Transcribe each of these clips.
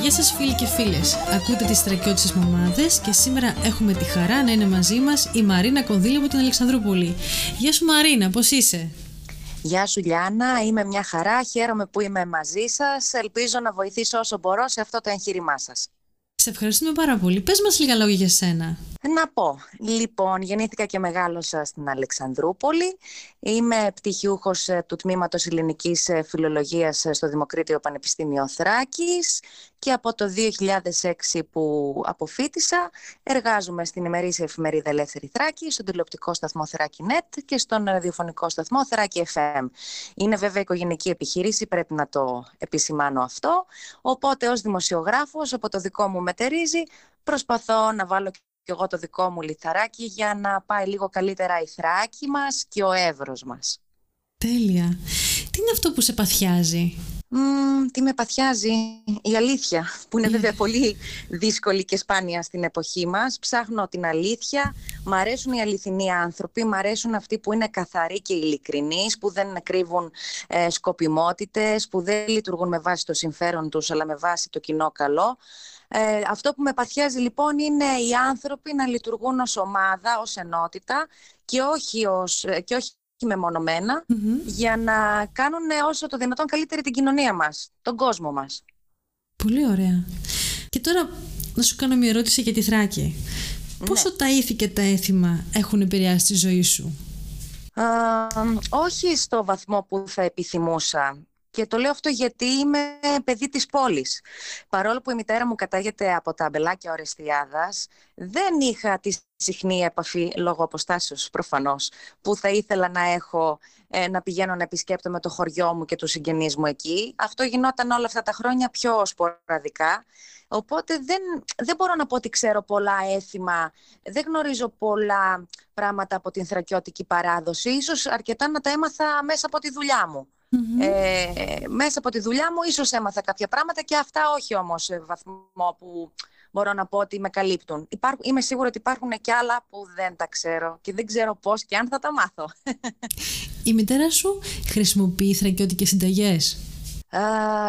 Γεια σας φίλοι και φίλες, ακούτε τις στρακιώτισες μαμάδες και σήμερα έχουμε τη χαρά να είναι μαζί μας η Μαρίνα Κονδύλη από την Αλεξανδρούπολη. Γεια σου Μαρίνα, πώς είσαι; Γεια σου Λιάννα, είμαι μια χαρά, χαίρομαι που είμαι μαζί σας, ελπίζω να βοηθήσω όσο μπορώ σε αυτό το εγχείρημά σας. Σε ευχαριστούμε πάρα πολύ. Πες μας λίγα λόγια για σένα. Να πω, λοιπόν, γεννήθηκα και μεγάλωσα στην Αλεξανδρούπολη. Είμαι πτυχιούχος ε, του Τμήματος Ελληνικής ε, Φιλολογίας ε, στο Δημοκρίτιο Πανεπιστήμιο Θράκης και από το 2006 που αποφύτησα εργάζομαι στην ημερήσια εφημερίδα Ελεύθερη Θράκη, στον τηλεοπτικό σταθμό Θράκη Net και στον ραδιοφωνικό σταθμό Θράκη FM. Είναι βέβαια οικογενική επιχείρηση, πρέπει να το επισημάνω αυτό. Οπότε ως δημοσιογράφος, από το δικό μου μετερίζει, προσπαθώ να βάλω και εγώ το δικό μου λιθαράκι για να πάει λίγο καλύτερα η θράκη μας και ο εύρος μας. Τέλεια. Τι είναι αυτό που σε παθιάζει; Mm, τι με παθιάζει, η αλήθεια, που είναι βέβαια πολύ δύσκολη και σπάνια στην εποχή μας. Ψάχνω την αλήθεια, μ' αρέσουν οι αληθινοί άνθρωποι, μ' αρέσουν αυτοί που είναι καθαροί και ειλικρινείς, που δεν κρύβουν ε, σκοπιμότητες, που δεν λειτουργούν με βάση το συμφέρον τους, αλλά με βάση το κοινό καλό. Ε, αυτό που με παθιάζει λοιπόν είναι οι άνθρωποι να λειτουργούν ως ομάδα, ως ενότητα και όχι, ως, και όχι μεμονωμένα για να κάνουν όσο το δυνατόν καλύτερη την κοινωνία μας, τον κόσμο μας. Πολύ ωραία. Και τώρα να σου κάνω μια ερώτηση για τη Θράκη. Ναι. Πόσο τα ήθη και τα έθιμα έχουν επηρεάσει τη ζωή σου; όχι στο βαθμό που θα επιθυμούσα. Και το λέω αυτό γιατί είμαι παιδί της πόλης. Παρόλο που η μητέρα μου κατάγεται από τα αμπελάκια Ορεστιάδας, δεν είχα τη συχνή επαφή λόγω αποστάσεως προφανώς, που θα ήθελα να έχω ε, να πηγαίνω να επισκέπτομαι το χωριό μου και τους συγγενείς μου εκεί. Αυτό γινόταν όλα αυτά τα χρόνια πιο σποραδικά. Οπότε δεν, δεν μπορώ να πω ότι ξέρω πολλά έθιμα, δεν γνωρίζω πολλά πράγματα από την θρακιώτικη παράδοση. Ίσως αρκετά να τα έμαθα μέσα από τη δουλειά μου. Ε, μέσα από τη δουλειά μου ίσως έμαθα κάποια πράγματα και αυτά όχι όμως σε βαθμό που μπορώ να πω ότι με καλύπτουν. Υπάρχ, είμαι σίγουρη ότι υπάρχουν και άλλα που δεν τα ξέρω και δεν ξέρω πώς και αν θα τα μάθω. Η μητέρα σου χρησιμοποιεί θρακιώτικες συνταγές;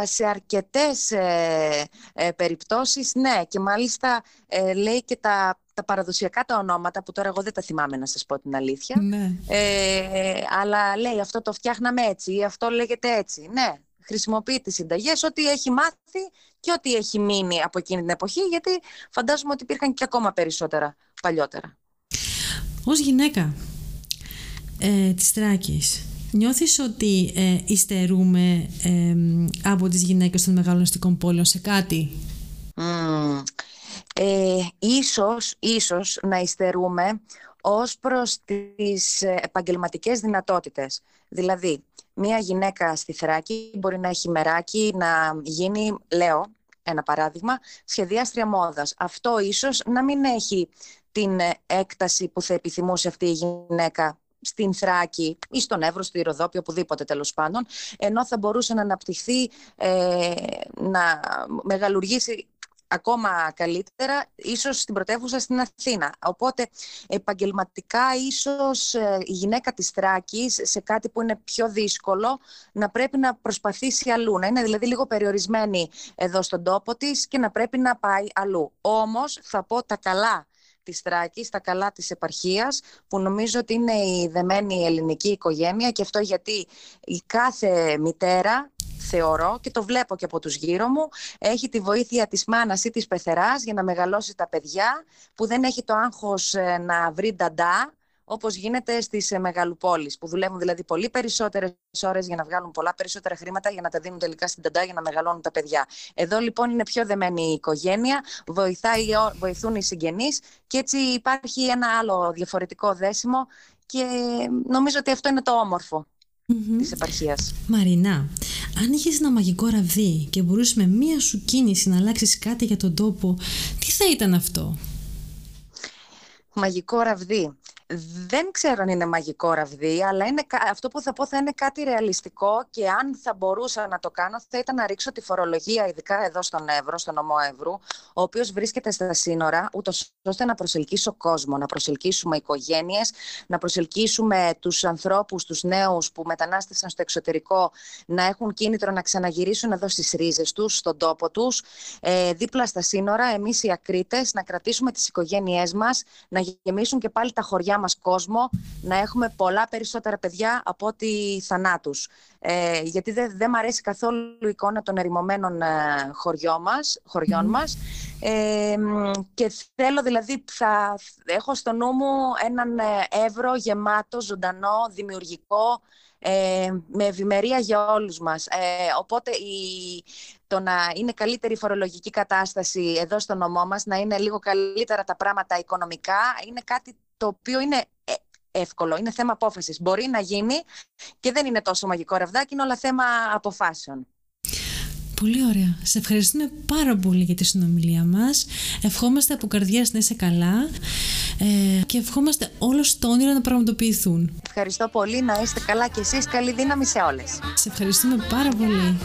σε αρκετές ε, ε, περιπτώσεις ναι και μάλιστα ε, λέει και τα τα παραδοσιακά τα ονόματα, που τώρα εγώ δεν τα θυμάμαι να σας πω την αλήθεια, ναι. ε, αλλά λέει αυτό το φτιάχναμε έτσι ή αυτό λέγεται έτσι. Ναι, χρησιμοποιεί τις συνταγές, ό,τι έχει μάθει και ό,τι έχει μείνει από εκείνη την εποχή, γιατί φαντάζομαι ότι υπήρχαν και ακόμα περισσότερα παλιότερα. Ως γυναίκα ε, της Τράκης, νιώθεις ότι ε, υστερούμε ε, από τις γυναίκες των μεγάλων αστικών πόλεων σε κάτι; Ε, ίσως, ίσως να υστερούμε ως προς τις ε, επαγγελματικές δυνατότητες. Δηλαδή, μία γυναίκα στη Θράκη μπορεί να έχει μεράκι να γίνει, λέω, ένα παράδειγμα, σχεδιάστρια μόδας. Αυτό ίσως να μην έχει την ε, έκταση που θα επιθυμούσε αυτή η γυναίκα στην Θράκη ή στον Εύρο, στη Ροδόπη, οπουδήποτε τέλος πάντων, ενώ θα μπορούσε να αναπτυχθεί, ε, να μεγαλουργήσει ακόμα καλύτερα ίσως στην πρωτεύουσα στην Αθήνα. Οπότε επαγγελματικά ίσως ε, η γυναίκα της Θράκης σε κάτι που είναι πιο δύσκολο να πρέπει να προσπαθήσει αλλού. Να είναι δηλαδή λίγο περιορισμένη εδώ στον τόπο της και να πρέπει να πάει αλλού. Όμως θα πω τα καλά της Θράκης, τα καλά της επαρχίας, που νομίζω ότι είναι η δεμένη ελληνική οικογένεια και αυτό γιατί η κάθε μητέρα θεωρώ και το βλέπω και από τους γύρω μου, έχει τη βοήθεια της μάνας ή της πεθεράς για να μεγαλώσει τα παιδιά, που δεν έχει το άγχος ε, να βρει νταντά, όπως γίνεται στις ε, μεγαλοπόλεις, που δουλεύουν δηλαδή πολύ περισσότερες ώρες για να βγάλουν πολλά περισσότερα χρήματα για να τα δίνουν τελικά στην ταντά για να μεγαλώνουν τα παιδιά. Εδώ λοιπόν είναι πιο δεμένη η οικογένεια, βοηθάει, βοηθούν οι συγγενείς και έτσι υπάρχει ένα άλλο διαφορετικό δέσιμο και νομίζω ότι αυτό είναι το όμορφο mm-hmm. της επαρχίας. Μαρινά, αν είχες ένα μαγικό ραβδί και μπορούσες με μία σου κίνηση να αλλάξεις κάτι για τον τόπο, τι θα ήταν αυτό; Μαγικό ραβδί. Δεν ξέρω αν είναι μαγικό ραβδί, αλλά είναι, αυτό που θα πω θα είναι κάτι ρεαλιστικό και αν θα μπορούσα να το κάνω θα ήταν να ρίξω τη φορολογία, ειδικά εδώ στον Εύρο, στον νομό Εύρου, ο οποίος βρίσκεται στα σύνορα, ούτως ώστε να προσελκύσω κόσμο, να προσελκύσουμε οικογένειες, να προσελκύσουμε τους ανθρώπους, τους νέους που μετανάστευσαν στο εξωτερικό, να έχουν κίνητρο να ξαναγυρίσουν εδώ στις ρίζες τους, στον τόπο τους, ε, δίπλα στα σύνορα, εμείς οι ακρίτες, να κρατήσουμε τις οικογένειές μας, να γεμίσουν και πάλι τα χωριά μας κόσμο, να έχουμε πολλά περισσότερα παιδιά από ότι θανάτους. Ε, γιατί δεν δε μ' αρέσει καθόλου η εικόνα των ερημωμένων ε, χωριών μας, χωριών μας. Ε, και θέλω δηλαδή, θα έχω στο νου μου έναν εύρο γεμάτο, ζωντανό, δημιουργικό, ε, με ευημερία για όλους μας. Ε, οπότε η, το να είναι καλύτερη η φορολογική κατάσταση εδώ στο νομό μας, να είναι λίγο καλύτερα τα πράγματα οικονομικά, είναι κάτι το οποίο είναι ε, εύκολο, είναι θέμα απόφασης. Μπορεί να γίνει και δεν είναι τόσο μαγικό ρευδάκι, είναι όλα θέμα αποφάσεων. Πολύ ωραία. Σε ευχαριστούμε πάρα πολύ για τη συνομιλία μας. Ευχόμαστε από καρδιάς να είσαι καλά ε, και ευχόμαστε όλος το όνειρο να πραγματοποιηθούν. Ευχαριστώ πολύ. Να είστε καλά και εσείς. Καλή δύναμη σε όλες. Σε ευχαριστούμε πάρα πολύ.